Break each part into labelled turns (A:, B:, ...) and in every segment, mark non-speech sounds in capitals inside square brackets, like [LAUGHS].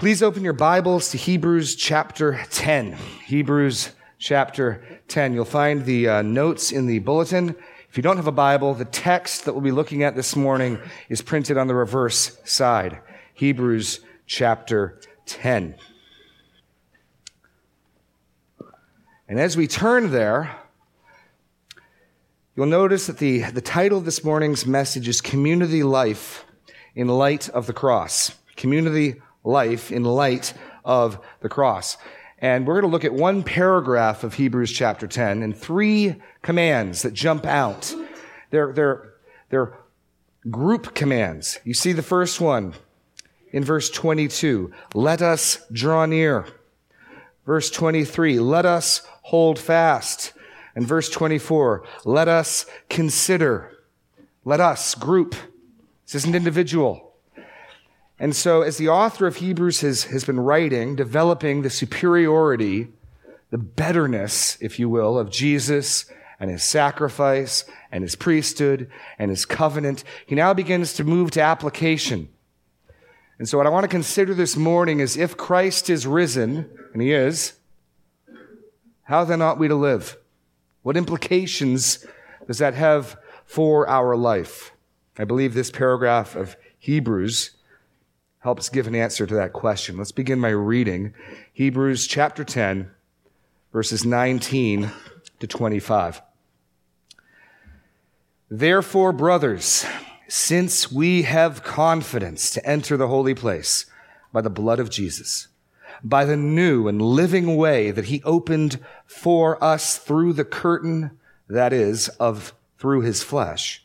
A: Please open your Bibles to Hebrews chapter 10. Hebrews chapter 10. You'll find the uh, notes in the bulletin. If you don't have a Bible, the text that we'll be looking at this morning is printed on the reverse side. Hebrews chapter 10. And as we turn there, you'll notice that the, the title of this morning's message is Community Life in Light of the Cross. Community life in light of the cross. And we're going to look at one paragraph of Hebrews chapter 10 and three commands that jump out. They're, they're, they're group commands. You see the first one in verse 22. Let us draw near. Verse 23. Let us hold fast. And verse 24. Let us consider. Let us, group. This isn't individual. And so, as the author of Hebrews has, has been writing, developing the superiority, the betterness, if you will, of Jesus and his sacrifice and his priesthood and his covenant, he now begins to move to application. And so, what I want to consider this morning is if Christ is risen, and he is, how then ought we to live? What implications does that have for our life? I believe this paragraph of Hebrews helps give an answer to that question. Let's begin by reading Hebrews chapter 10, verses 19 to 25. Therefore, brothers, since we have confidence to enter the holy place by the blood of Jesus, by the new and living way that he opened for us through the curtain, that is, of through his flesh,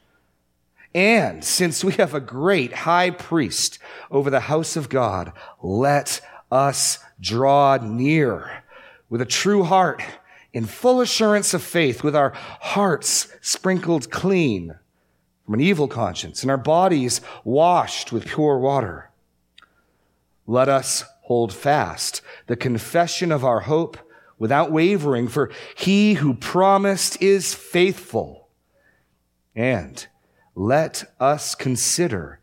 A: and since we have a great high priest over the house of God, let us draw near with a true heart in full assurance of faith, with our hearts sprinkled clean from an evil conscience and our bodies washed with pure water. Let us hold fast the confession of our hope without wavering, for he who promised is faithful. And let us consider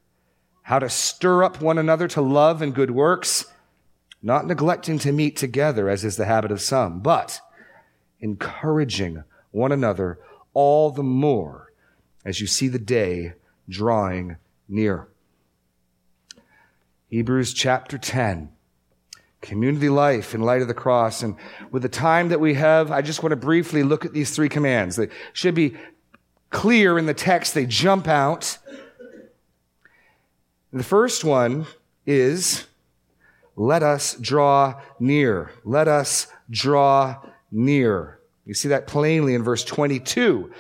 A: how to stir up one another to love and good works, not neglecting to meet together as is the habit of some, but encouraging one another all the more as you see the day drawing near. Hebrews chapter 10 community life in light of the cross. And with the time that we have, I just want to briefly look at these three commands. They should be clear in the text, they jump out. The first one is let us draw near. Let us draw near. You see that plainly in verse 22.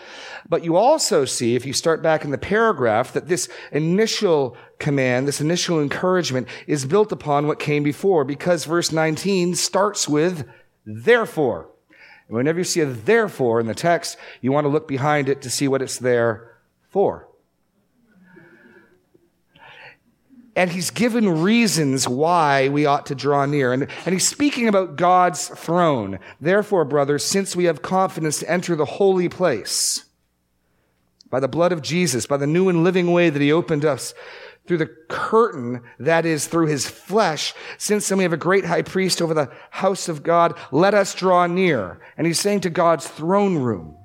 A: But you also see, if you start back in the paragraph, that this initial command, this initial encouragement is built upon what came before because verse 19 starts with therefore. And whenever you see a therefore in the text, you want to look behind it to see what it's there for. And he's given reasons why we ought to draw near. And, and he's speaking about God's throne. Therefore, brothers, since we have confidence to enter the holy place by the blood of Jesus, by the new and living way that he opened us, through the curtain that is through his flesh, since then we have a great high priest over the house of God, let us draw near. And he's saying to God's throne room.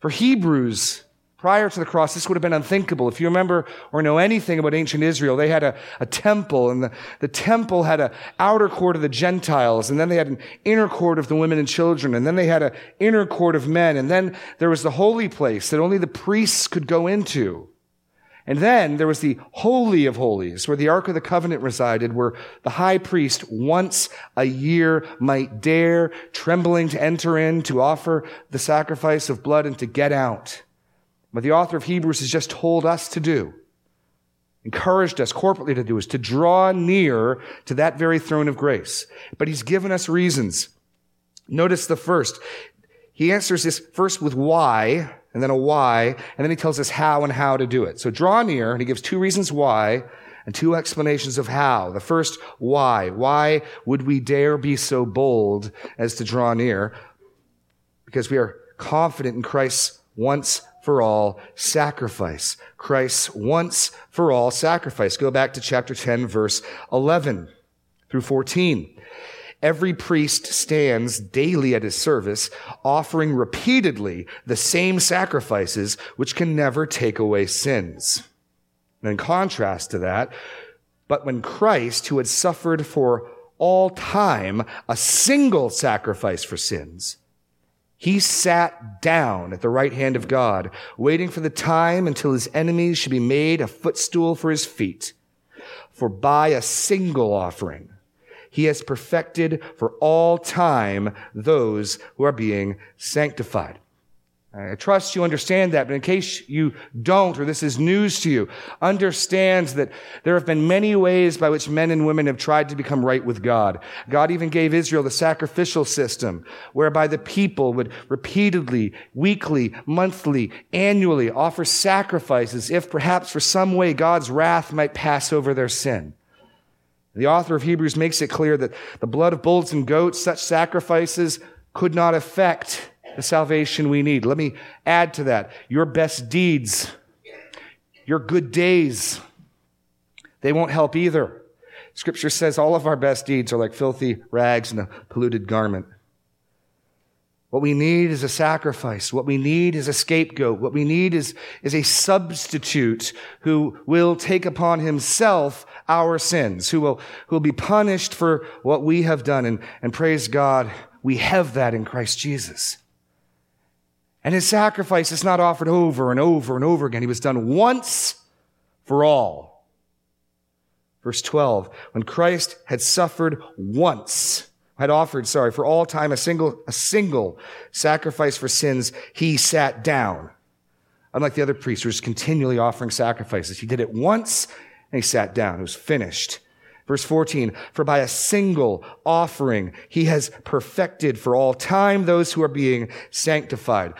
A: For Hebrews, prior to the cross, this would have been unthinkable. If you remember or know anything about ancient Israel, they had a, a temple, and the, the temple had an outer court of the Gentiles, and then they had an inner court of the women and children, and then they had an inner court of men, and then there was the holy place that only the priests could go into. And then there was the Holy of Holies, where the Ark of the Covenant resided, where the high priest once a year might dare, trembling to enter in, to offer the sacrifice of blood and to get out. What the author of Hebrews has just told us to do, encouraged us corporately to do, is to draw near to that very throne of grace. But he's given us reasons. Notice the first. He answers this first with why, and then a why, and then he tells us how and how to do it. So draw near, and he gives two reasons why and two explanations of how. The first, why. Why would we dare be so bold as to draw near? Because we are confident in Christ's once for all sacrifice. Christ's once for all sacrifice. Go back to chapter 10, verse 11. through 14. Every priest stands daily at his service, offering repeatedly the same sacrifices, which can never take away sins. And in contrast to that, but when Christ, who had suffered for all time a single sacrifice for sins, he sat down at the right hand of God, waiting for the time until his enemies should be made a footstool for his feet. For by a single offering, he has perfected for all time those who are being sanctified. I trust you understand that, but in case you don't, or this is news to you, understand that there have been many ways by which men and women have tried to become right with God. God even gave Israel the sacrificial system, whereby the people would repeatedly, weekly, monthly, annually offer sacrifices if perhaps for some way God's wrath might pass over their sin. The author of Hebrews makes it clear that the blood of bulls and goats, such sacrifices could not affect the salvation we need. Let me add to that. Your best deeds, your good days, they won't help either. Scripture says all of our best deeds are like filthy rags in a polluted garment. What we need is a sacrifice. What we need is a scapegoat. What we need is, is a substitute who will take upon himself our sins, who will, who will be punished for what we have done. And, and praise God, we have that in Christ Jesus. And his sacrifice is not offered over and over and over again. He was done once for all. Verse 12, when Christ had suffered once, had offered, sorry, for all time a single, a single sacrifice for sins, he sat down. Unlike the other priests who was continually offering sacrifices. He did it once and he sat down. It was finished. Verse 14, for by a single offering, he has perfected for all time those who are being sanctified.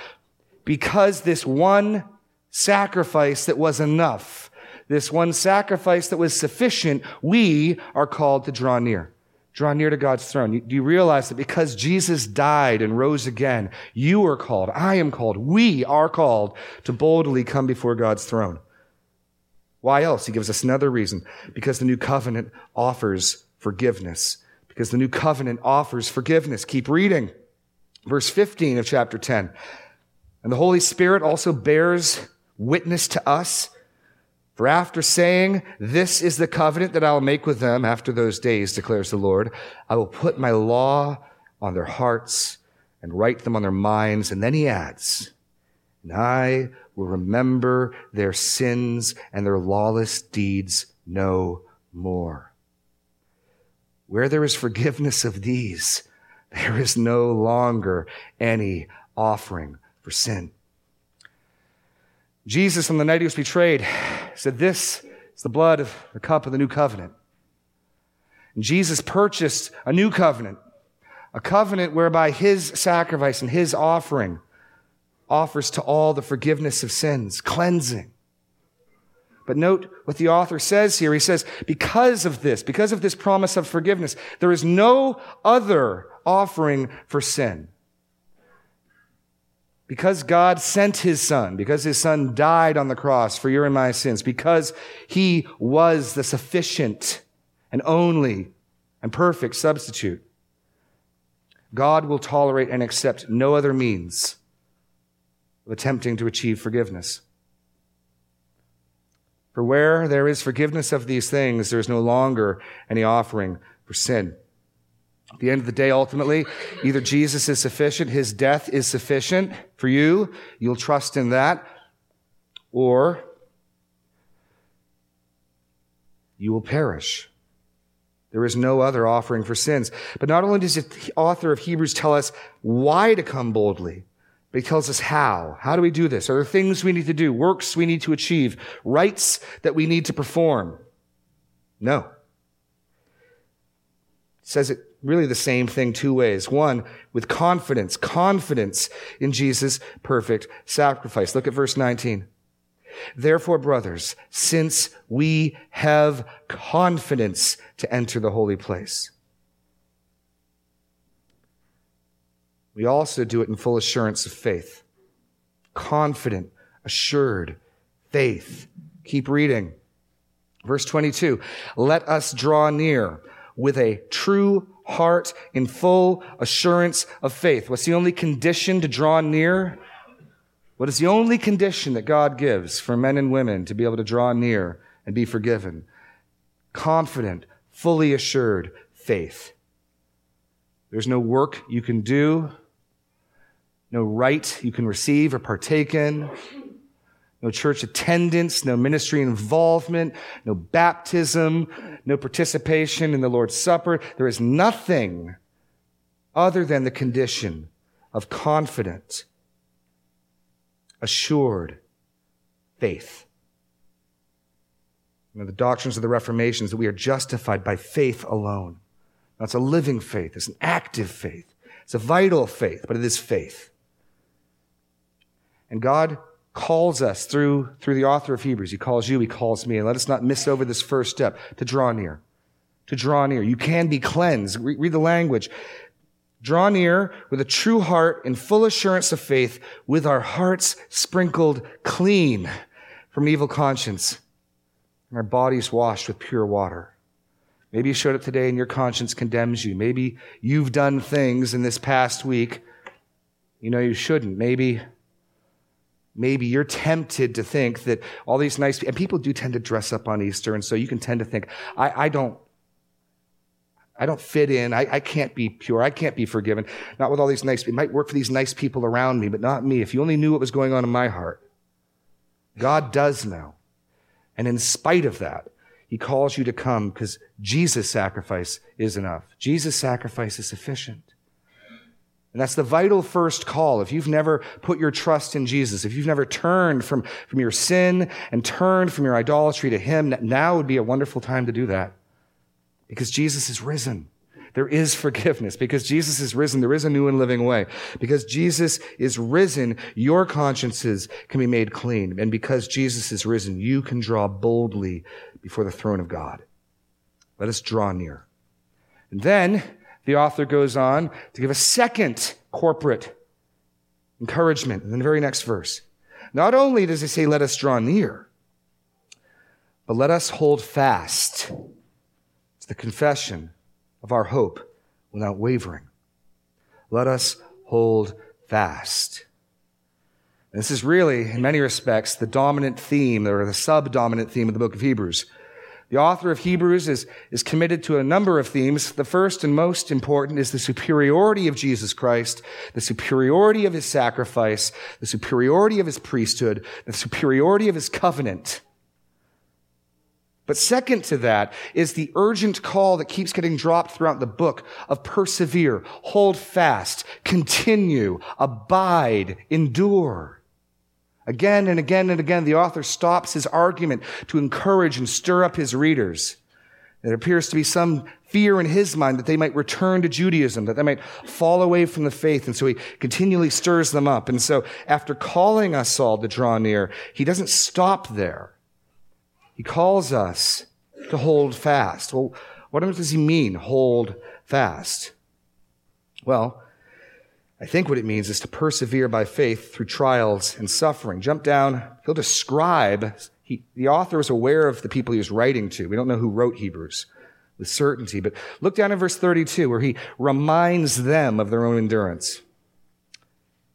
A: Because this one sacrifice that was enough, this one sacrifice that was sufficient, we are called to draw near. Draw near to God's throne. Do you realize that because Jesus died and rose again, you are called, I am called, we are called to boldly come before God's throne? Why else? He gives us another reason. Because the new covenant offers forgiveness. Because the new covenant offers forgiveness. Keep reading. Verse 15 of chapter 10. And the Holy Spirit also bears witness to us for after saying, This is the covenant that I will make with them after those days, declares the Lord, I will put my law on their hearts and write them on their minds. And then he adds, And I will remember their sins and their lawless deeds no more. Where there is forgiveness of these, there is no longer any offering for sin. Jesus, on the night he was betrayed, said, This is the blood of the cup of the new covenant. And Jesus purchased a new covenant, a covenant whereby his sacrifice and his offering offers to all the forgiveness of sins, cleansing. But note what the author says here. He says, because of this, because of this promise of forgiveness, there is no other offering for sin. Because God sent his son, because his son died on the cross for your and my sins, because he was the sufficient and only and perfect substitute, God will tolerate and accept no other means of attempting to achieve forgiveness. For where there is forgiveness of these things, there is no longer any offering for sin. At the end of the day, ultimately, either Jesus is sufficient, his death is sufficient for you, you'll trust in that, or you will perish. There is no other offering for sins. But not only does the author of Hebrews tell us why to come boldly, but he tells us how. How do we do this? Are there things we need to do? Works we need to achieve? Rites that we need to perform? No. Says it really the same thing two ways. One, with confidence, confidence in Jesus' perfect sacrifice. Look at verse 19. Therefore, brothers, since we have confidence to enter the holy place, we also do it in full assurance of faith. Confident, assured, faith. Keep reading. Verse 22. Let us draw near with a true heart in full assurance of faith. What's the only condition to draw near? What is the only condition that God gives for men and women to be able to draw near and be forgiven? Confident, fully assured faith. There's no work you can do, no rite you can receive or partake in, no church attendance, no ministry involvement, no baptism, no participation in the Lord's Supper. There is nothing other than the condition of confident, assured faith. You know, the doctrines of the Reformation is that we are justified by faith alone. That's a living faith. It's an active faith. It's a vital faith, but it is faith. And God calls us through, through the author of Hebrews. He calls you, he calls me. And let us not miss over this first step to draw near. To draw near. You can be cleansed. Re- read the language. Draw near with a true heart in full assurance of faith, with our hearts sprinkled clean from evil conscience and our bodies washed with pure water. Maybe you showed up today and your conscience condemns you. Maybe you've done things in this past week you know you shouldn't. Maybe maybe you're tempted to think that all these nice and people do tend to dress up on Easter, and so you can tend to think, I, I don't I don't fit in. I, I, can't be pure. I can't be forgiven. Not with all these nice, it might work for these nice people around me, but not me. If you only knew what was going on in my heart. God does know. And in spite of that, he calls you to come because Jesus' sacrifice is enough. Jesus' sacrifice is sufficient. And that's the vital first call. If you've never put your trust in Jesus, if you've never turned from, from your sin and turned from your idolatry to Him, now would be a wonderful time to do that. Because Jesus is risen. There is forgiveness. Because Jesus is risen, there is a new and living way. Because Jesus is risen, your consciences can be made clean. And because Jesus is risen, you can draw boldly before the throne of God. Let us draw near. And then, the author goes on to give a second corporate encouragement in the very next verse. Not only does he say, let us draw near, but let us hold fast. to the confession of our hope without wavering. Let us hold fast. This is really, in many respects, the dominant theme or the subdominant theme of the book of Hebrews. The author of Hebrews is, is committed to a number of themes. The first and most important is the superiority of Jesus Christ, the superiority of his sacrifice, the superiority of his priesthood, the superiority of his covenant. But second to that is the urgent call that keeps getting dropped throughout the book of persevere, hold fast, continue, abide, endure. Again and again and again, the author stops his argument to encourage and stir up his readers. There appears to be some fear in his mind that they might return to Judaism, that they might fall away from the faith. And so he continually stirs them up. And so after calling us all to draw near, he doesn't stop there. He calls us to hold fast. Well, what does he mean, hold fast? Well, I think what it means is to persevere by faith through trials and suffering. Jump down. He'll describe, he, the author is aware of the people he was writing to. We don't know who wrote Hebrews with certainty, but look down in verse 32 where he reminds them of their own endurance.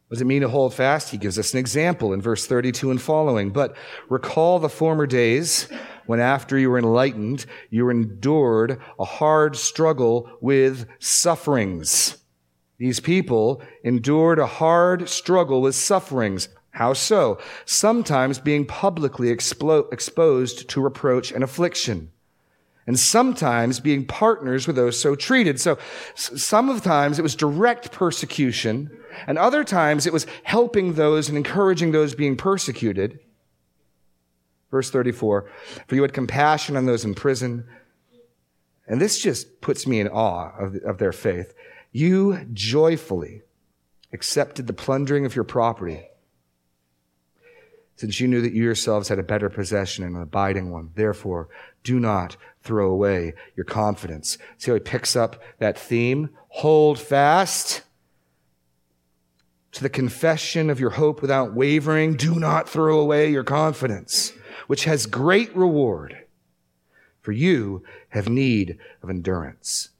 A: What does it mean to hold fast? He gives us an example in verse 32 and following. But recall the former days when after you were enlightened, you endured a hard struggle with sufferings these people endured a hard struggle with sufferings. How so? Sometimes being publicly exposed to reproach and affliction. And sometimes being partners with those so treated. So some of the times it was direct persecution, and other times it was helping those and encouraging those being persecuted. Verse 34, for you had compassion on those in prison. And this just puts me in awe of, of their faith. You joyfully accepted the plundering of your property, since you knew that you yourselves had a better possession and an abiding one. Therefore, do not throw away your confidence. See how he picks up that theme? Hold fast to the confession of your hope without wavering. Do not throw away your confidence, which has great reward. For you have need of endurance,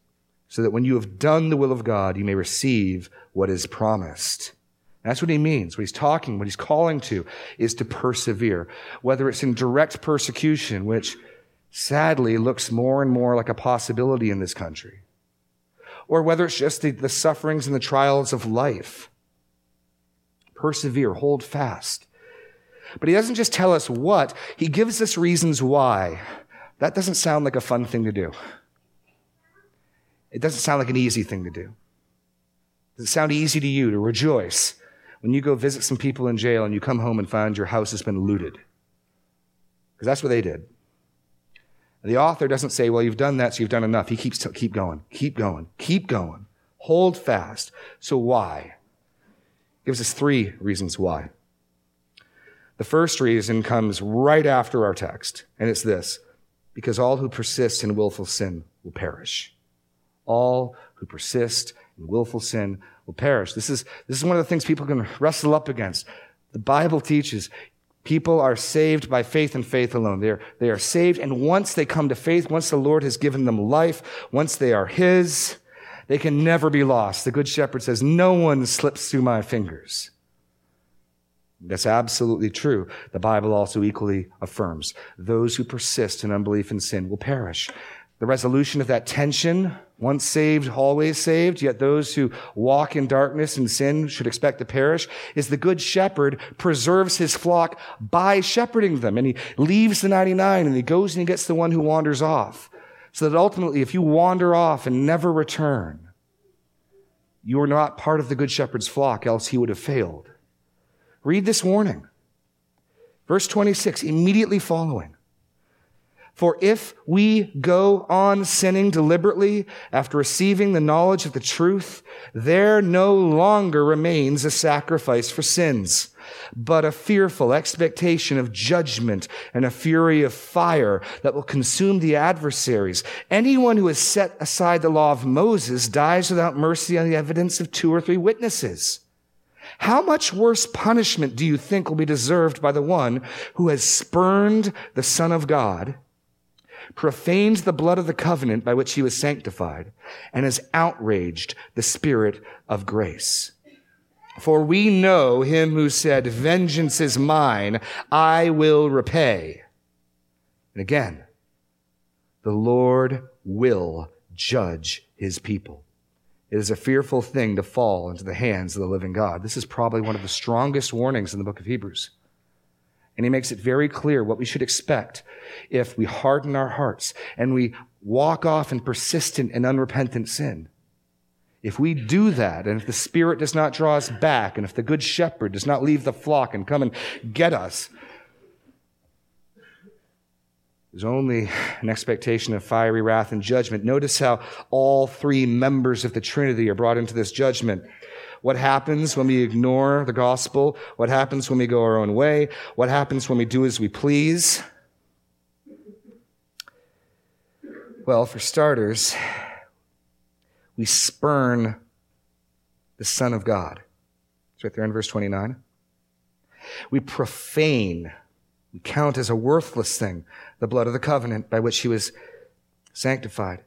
A: so that when you have done the will of God, you may receive what is promised. That's what he means. What he's talking, what he's calling to is to persevere. Whether it's in direct persecution, which sadly looks more and more like a possibility in this country, or whether it's just the, the sufferings and the trials of life. Persevere, hold fast. But he doesn't just tell us what, he gives us reasons why. That doesn't sound like a fun thing to do. It doesn't sound like an easy thing to do. Does it sound easy to you to rejoice when you go visit some people in jail and you come home and find your house has been looted? Because that's what they did. The author doesn't say, well, you've done that, so you've done enough. He keeps, t- keep going, keep going, keep going. Hold fast. So why? Gives us three reasons why. The first reason comes right after our text, and it's this because all who persist in willful sin will perish. All who persist in willful sin will perish. This is, this is one of the things people can wrestle up against. The Bible teaches people are saved by faith and faith alone. They are, they are saved, and once they come to faith, once the Lord has given them life, once they are His, they can never be lost. The Good Shepherd says, No one slips through my fingers. That's absolutely true. The Bible also equally affirms those who persist in unbelief and sin will perish. The resolution of that tension, once saved, always saved, yet those who walk in darkness and sin should expect to perish, is the good shepherd preserves his flock by shepherding them. And he leaves the 99 and he goes and he gets the one who wanders off. So that ultimately, if you wander off and never return, you are not part of the good shepherd's flock, else he would have failed. Read this warning. Verse 26, immediately following. For if we go on sinning deliberately after receiving the knowledge of the truth, there no longer remains a sacrifice for sins, but a fearful expectation of judgment and a fury of fire that will consume the adversaries. Anyone who has set aside the law of Moses dies without mercy on the evidence of two or three witnesses. How much worse punishment do you think will be deserved by the one who has spurned the Son of God, profaned the blood of the covenant by which he was sanctified, and has outraged the Spirit of grace? For we know him who said, Vengeance is mine, I will repay. And again, the Lord will judge his people. It is a fearful thing to fall into the hands of the living God. This is probably one of the strongest warnings in the book of Hebrews. And he makes it very clear what we should expect if we harden our hearts and we walk off in persistent and unrepentant sin. If we do that, and if the Spirit does not draw us back, and if the Good Shepherd does not leave the flock and come and get us, there's only an expectation of fiery wrath and judgment. Notice how all three members of the Trinity are brought into this judgment. What happens when we ignore the gospel? What happens when we go our own way? What happens when we do as we please? Well, for starters, we spurn the Son of God. It's right there in verse 29. We profane we count as a worthless thing the blood of the covenant by which he was sanctified.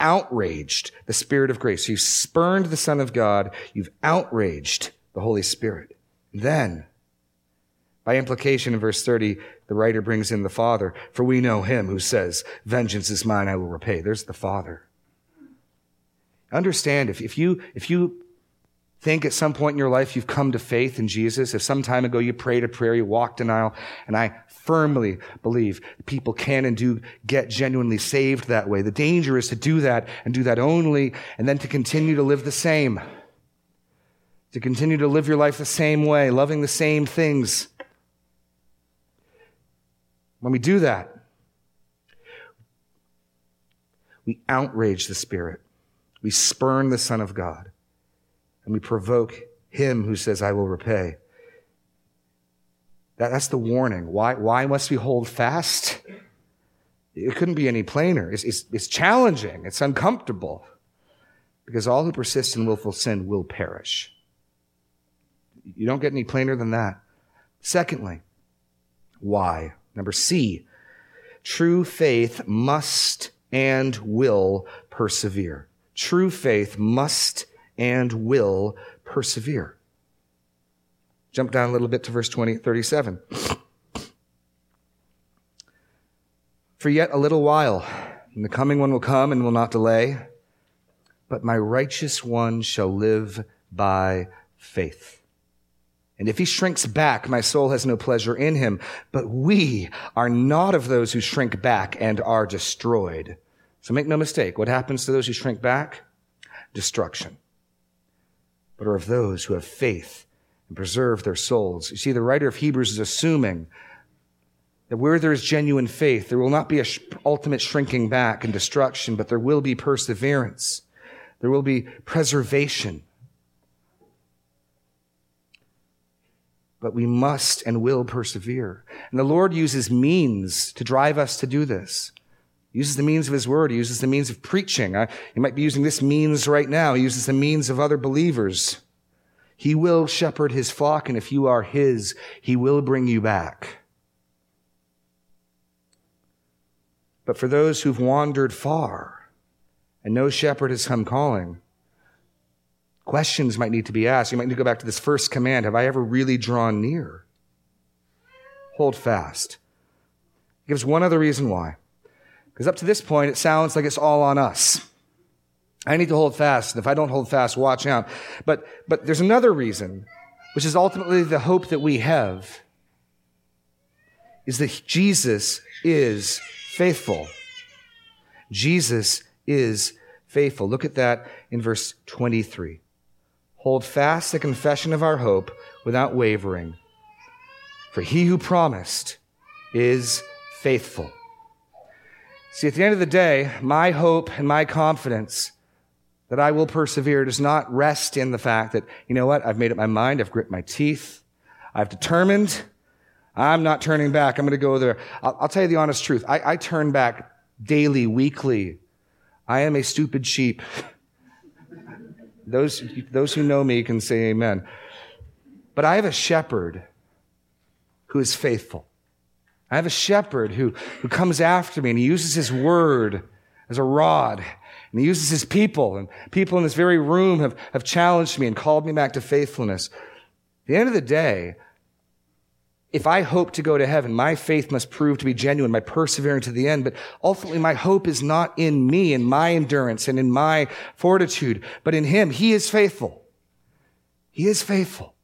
A: Outraged the Spirit of grace. You've spurned the Son of God. You've outraged the Holy Spirit. Then, by implication in verse 30, the writer brings in the Father, for we know him who says, vengeance is mine, I will repay. There's the Father. Understand, if, if you, if you think at some point in your life you've come to faith in Jesus, if some time ago you prayed a prayer, you walked an aisle, and I firmly believe people can and do get genuinely saved that way. The danger is to do that and do that only, and then to continue to live the same. To continue to live your life the same way, loving the same things. When we do that, we outrage the Spirit. We spurn the Son of God and we provoke him who says, I will repay. That, that's the warning. Why, why must we hold fast? It couldn't be any plainer. It's, it's, it's challenging. It's uncomfortable. Because all who persist in willful sin will perish. You don't get any plainer than that. Secondly, why? Number C, True faith must and will persevere. True faith must and will persevere. Jump down a little bit to verse 20, 37. [SNIFFS] For yet a little while, and the coming one will come and will not delay, but my righteous one shall live by faith. And if he shrinks back, my soul has no pleasure in him. But we are not of those who shrink back and are destroyed. So make no mistake. What happens to those who shrink back? Destruction. But are of those who have faith and preserve their souls. You see, the writer of Hebrews is assuming that where there is genuine faith, there will not be a sh- ultimate shrinking back and destruction, but there will be perseverance. There will be preservation. But we must and will persevere. And the Lord uses means to drive us to do this. Uses the means of his word. He uses the means of preaching. I, he might be using this means right now. He uses the means of other believers. He will shepherd his flock, and if you are his, he will bring you back. But for those who've wandered far and no shepherd has come calling, questions might need to be asked. You might need to go back to this first command Have I ever really drawn near? Hold fast. He gives one other reason why. Because up to this point, it sounds like it's all on us. I need to hold fast. And if I don't hold fast, watch out. But, but there's another reason, which is ultimately the hope that we have, is that Jesus is faithful. Jesus is faithful. Look at that in verse 23. Hold fast the confession of our hope without wavering, for he who promised is faithful. See, at the end of the day, my hope and my confidence that I will persevere does not rest in the fact that, you know what, I've made up my mind, I've grit my teeth, I've determined, I'm not turning back, I'm going to go there. I'll, I'll tell you the honest truth. I, I turn back daily, weekly. I am a stupid sheep. those, those who know me can say amen. But I have a shepherd who is faithful. I have a shepherd who, who comes after me and he uses his word as a rod and he uses his people, and people in this very room have, have challenged me and called me back to faithfulness. At the end of the day, if I hope to go to heaven, my faith must prove to be genuine my persevering to the end. But ultimately, my hope is not in me and my endurance and in my fortitude, but in him. He is faithful. He is faithful.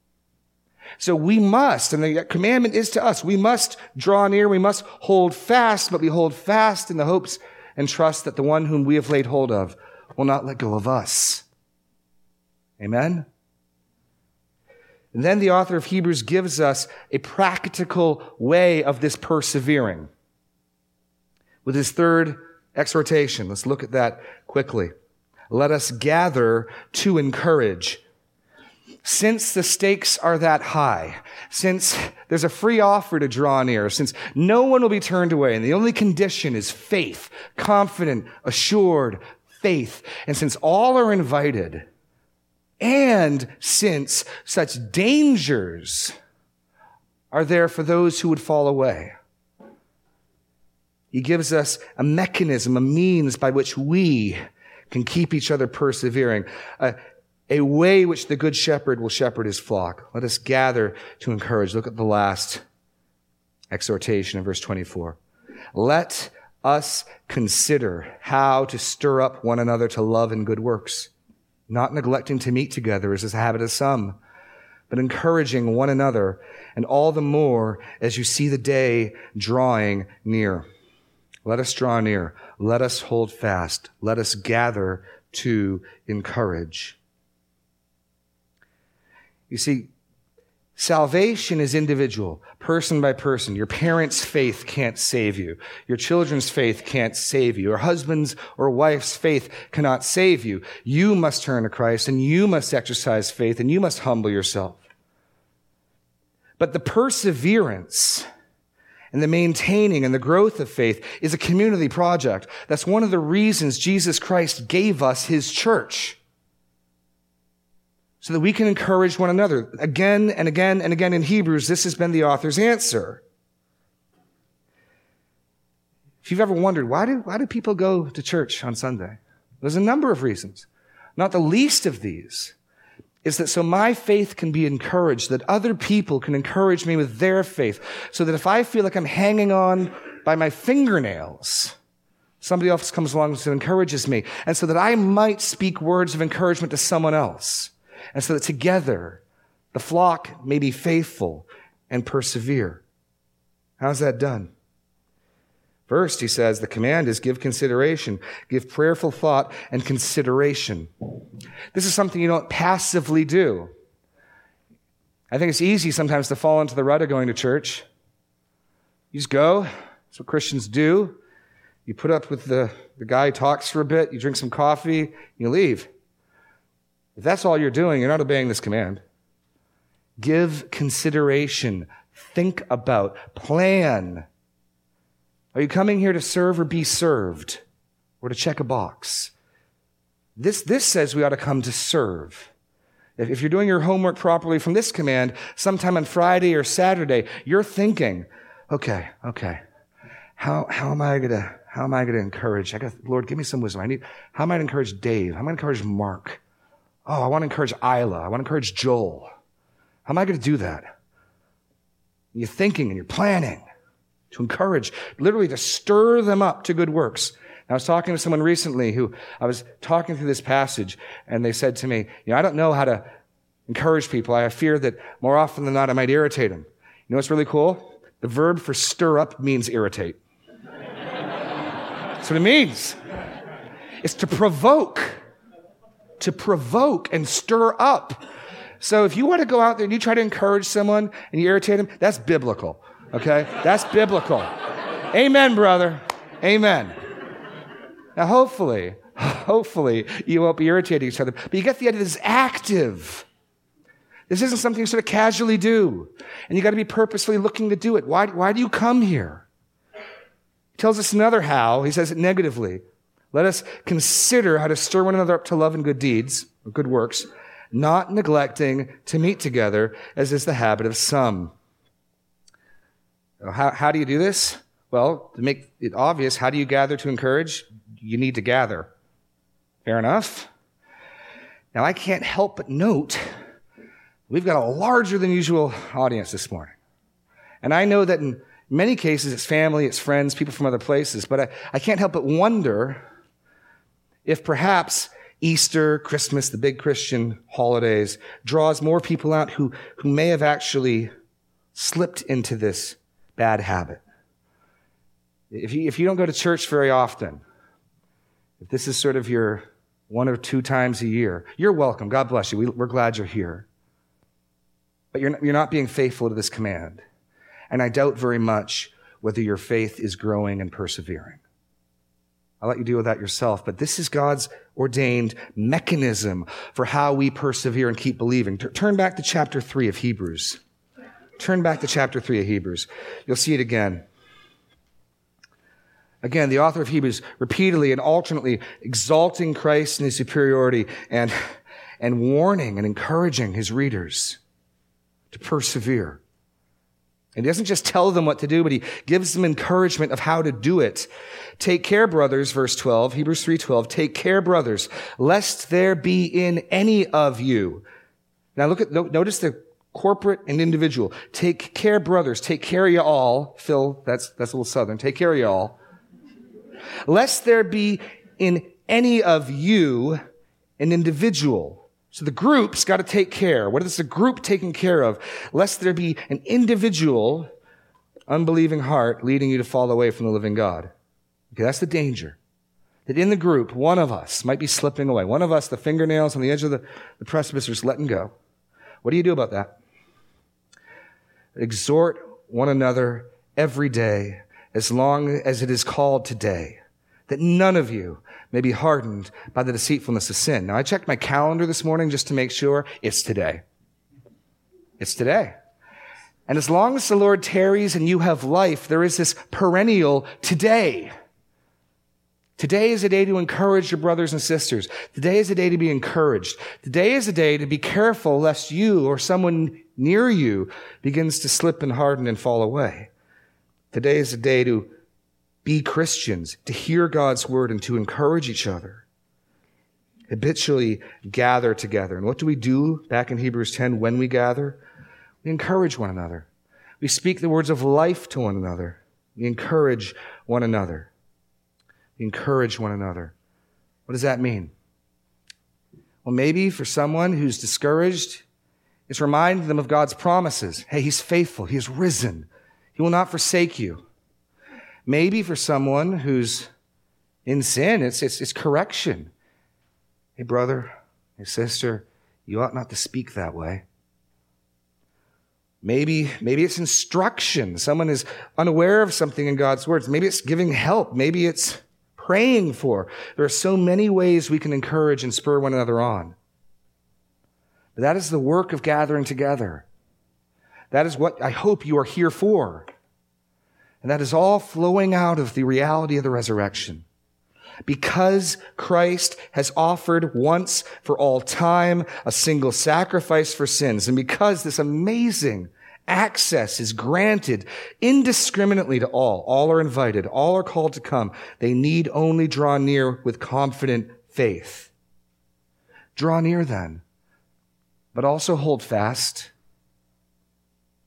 A: So we must, and the commandment is to us, we must draw near, we must hold fast, but we hold fast in the hopes and trust that the one whom we have laid hold of will not let go of us. Amen? And then the author of Hebrews gives us a practical way of this persevering with his third exhortation. Let's look at that quickly. Let us gather to encourage since the stakes are that high, since there's a free offer to draw near, since no one will be turned away, and the only condition is faith, confident, assured faith, and since all are invited, and since such dangers are there for those who would fall away, he gives us a mechanism, a means by which we can keep each other persevering. Uh, a way which the good shepherd will shepherd his flock. Let us gather to encourage. Look at the last exhortation in verse 24. Let us consider how to stir up one another to love and good works, not neglecting to meet together as is the habit of some, but encouraging one another, and all the more as you see the day drawing near. Let us draw near. Let us hold fast. Let us gather to encourage. You see, salvation is individual, person by person. Your parents' faith can't save you. Your children's faith can't save you. Your husband's or wife's faith cannot save you. You must turn to Christ and you must exercise faith and you must humble yourself. But the perseverance and the maintaining and the growth of faith is a community project. That's one of the reasons Jesus Christ gave us his church so that we can encourage one another. Again and again and again in Hebrews, this has been the author's answer. If you've ever wondered, why do, why do people go to church on Sunday? There's a number of reasons. Not the least of these is that so my faith can be encouraged, that other people can encourage me with their faith, so that if I feel like I'm hanging on by my fingernails, somebody else comes along and encourages me, and so that I might speak words of encouragement to someone else, and so that together the flock may be faithful and persevere. How's that done? First, he says, the command is give consideration, give prayerful thought and consideration. This is something you don't passively do. I think it's easy sometimes to fall into the rut of going to church. You just go. That's what Christians do. You put up with the, the guy who talks for a bit, you drink some coffee, you leave. If that's all you're doing, you're not obeying this command. Give consideration, think about, plan are you coming here to serve or be served or to check a box? This, this says we ought to come to serve. If, if you're doing your homework properly from this command, sometime on Friday or Saturday, you're thinking, okay, okay, how, how am I gonna, how am I gonna encourage? I got, Lord, give me some wisdom. I need, how am I gonna encourage Dave? How am I gonna encourage Mark? Oh, I want to encourage Isla. I want to encourage Joel. How am I going to do that? You're thinking and you're planning to encourage, literally to stir them up to good works. I was talking to someone recently who I was talking through this passage and they said to me, you know, I don't know how to encourage people. I fear that more often than not, I might irritate them. You know what's really cool? The verb for stir up means irritate. [LAUGHS] That's what it means. It's to provoke, to provoke and stir up. So if you want to go out there and you try to encourage someone and you irritate them, that's biblical. Okay? That's biblical. Amen, brother. Amen. Now, hopefully, hopefully you won't be irritating each other, but you get the idea this is active. This isn't something you sort of casually do. And you got to be purposely looking to do it. Why, why do you come here? He tells us another how. He says it negatively. Let us consider how to stir one another up to love and good deeds, or good works, not neglecting to meet together, as is the habit of some. How, how do you do this? Well, to make it obvious, how do you gather to encourage? You need to gather. Fair enough. Now, I can't help but note we've got a larger than usual audience this morning. And I know that in many cases it's family, it's friends, people from other places, but I, I can't help but wonder if perhaps Easter, Christmas, the big Christian holidays draws more people out who, who may have actually slipped into this bad habit. If you, if you don't go to church very often, if this is sort of your one or two times a year, you're welcome. God bless you. We, we're glad you're here. But you're not, you're not being faithful to this command. And I doubt very much whether your faith is growing and persevering. I'll let you deal with that yourself, but this is God's ordained mechanism for how we persevere and keep believing. Turn back to chapter 3 of Hebrews. Turn back to chapter 3 of Hebrews. You'll see it again. Again, the author of Hebrews repeatedly and alternately exalting Christ and his superiority and, and warning and encouraging his readers to persevere. And he doesn't just tell them what to do, but he gives them encouragement of how to do it. Take care, brothers, verse 12, Hebrews 3:12. Take care, brothers, lest there be in any of you. Now look at notice the corporate and individual. Take care, brothers. Take care of you all. Phil, that's, that's a little southern. Take care of you all. Lest there be in any of you an individual. So the group's got to take care. What is the group taking care of? Lest there be an individual unbelieving heart leading you to fall away from the living God. Okay, that's the danger. That in the group, one of us might be slipping away. One of us, the fingernails on the edge of the, the precipice, are just letting go. What do you do about that? Exhort one another every day, as long as it is called today, that none of you may be hardened by the deceitfulness of sin. Now, I checked my calendar this morning just to make sure it's today. It's today. And as long as the Lord tarries and you have life, there is this perennial today. Today is a day to encourage your brothers and sisters. Today is a day to be encouraged. Today is a day to be careful lest you or someone near you begins to slip and harden and fall away. Today is a day to be Christians, to hear God's word and to encourage each other. Habitually gather together. And what do we do back in Hebrews 10 when we gather? We encourage one another. We speak the words of life to one another. We encourage one another. We encourage one another. What does that mean? Well, maybe for someone who's discouraged, it's reminding them of God's promises. Hey, He's faithful. He has risen. He will not forsake you. Maybe for someone who's in sin, it's, it's, it's correction. Hey, brother, hey, sister, you ought not to speak that way. Maybe, maybe it's instruction. Someone is unaware of something in God's words. Maybe it's giving help. Maybe it's praying for. There are so many ways we can encourage and spur one another on. But that is the work of gathering together. That is what I hope you are here for. And that is all flowing out of the reality of the resurrection. Because Christ has offered once for all time a single sacrifice for sins, and because this amazing Access is granted indiscriminately to all. All are invited. All are called to come. They need only draw near with confident faith. Draw near then, but also hold fast.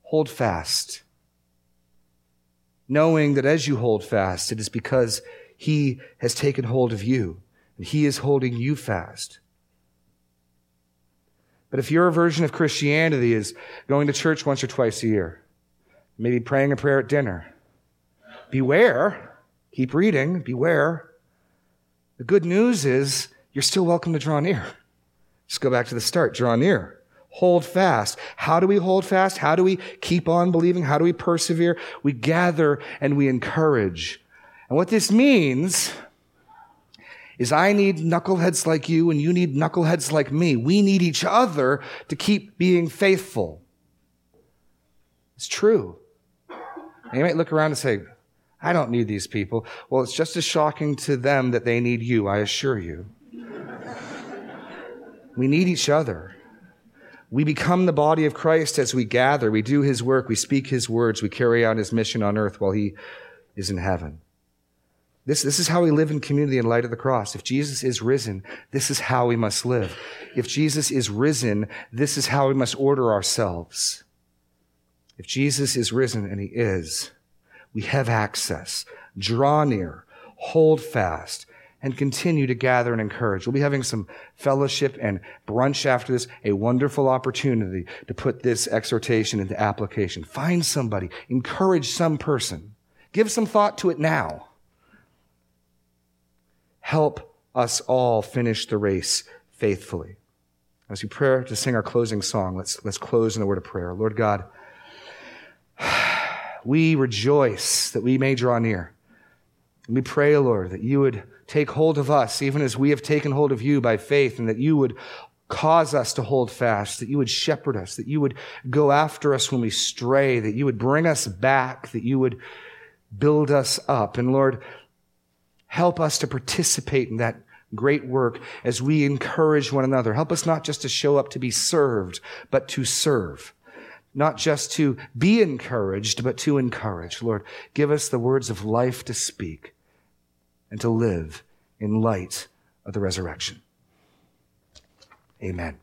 A: Hold fast. Knowing that as you hold fast, it is because he has taken hold of you and he is holding you fast. But if your version of Christianity is going to church once or twice a year, maybe praying a prayer at dinner, beware. Keep reading. Beware. The good news is you're still welcome to draw near. Just go back to the start. Draw near. Hold fast. How do we hold fast? How do we keep on believing? How do we persevere? We gather and we encourage. And what this means is I need knuckleheads like you and you need knuckleheads like me. We need each other to keep being faithful. It's true. And you might look around and say, I don't need these people. Well, it's just as shocking to them that they need you, I assure you. we need each other. We become the body of Christ as we gather. We do his work. We speak his words. We carry out his mission on earth while he is in heaven. This, this is how we live in community in light of the cross. If Jesus is risen, this is how we must live. If Jesus is risen, this is how we must order ourselves. If Jesus is risen, and he is, we have access. Draw near, hold fast, and continue to gather and encourage. We'll be having some fellowship and brunch after this, a wonderful opportunity to put this exhortation into application. Find somebody, encourage some person, give some thought to it now help us all finish the race faithfully. As we pray to sing our closing song, let's, let's close in a word of prayer. Lord God, [SIGHS] we rejoice that we may draw near. And we pray, Lord, that you would take hold of us, even as we have taken hold of you by faith, and that you would cause us to hold fast, that you would shepherd us, that you would go after us when we stray, that you would bring us back, that you would build us up. And Lord, Help us to participate in that great work as we encourage one another. Help us not just to show up to be served, but to serve. Not just to be encouraged, but to encourage. Lord, give us the words of life to speak and to live in light of the resurrection. Amen.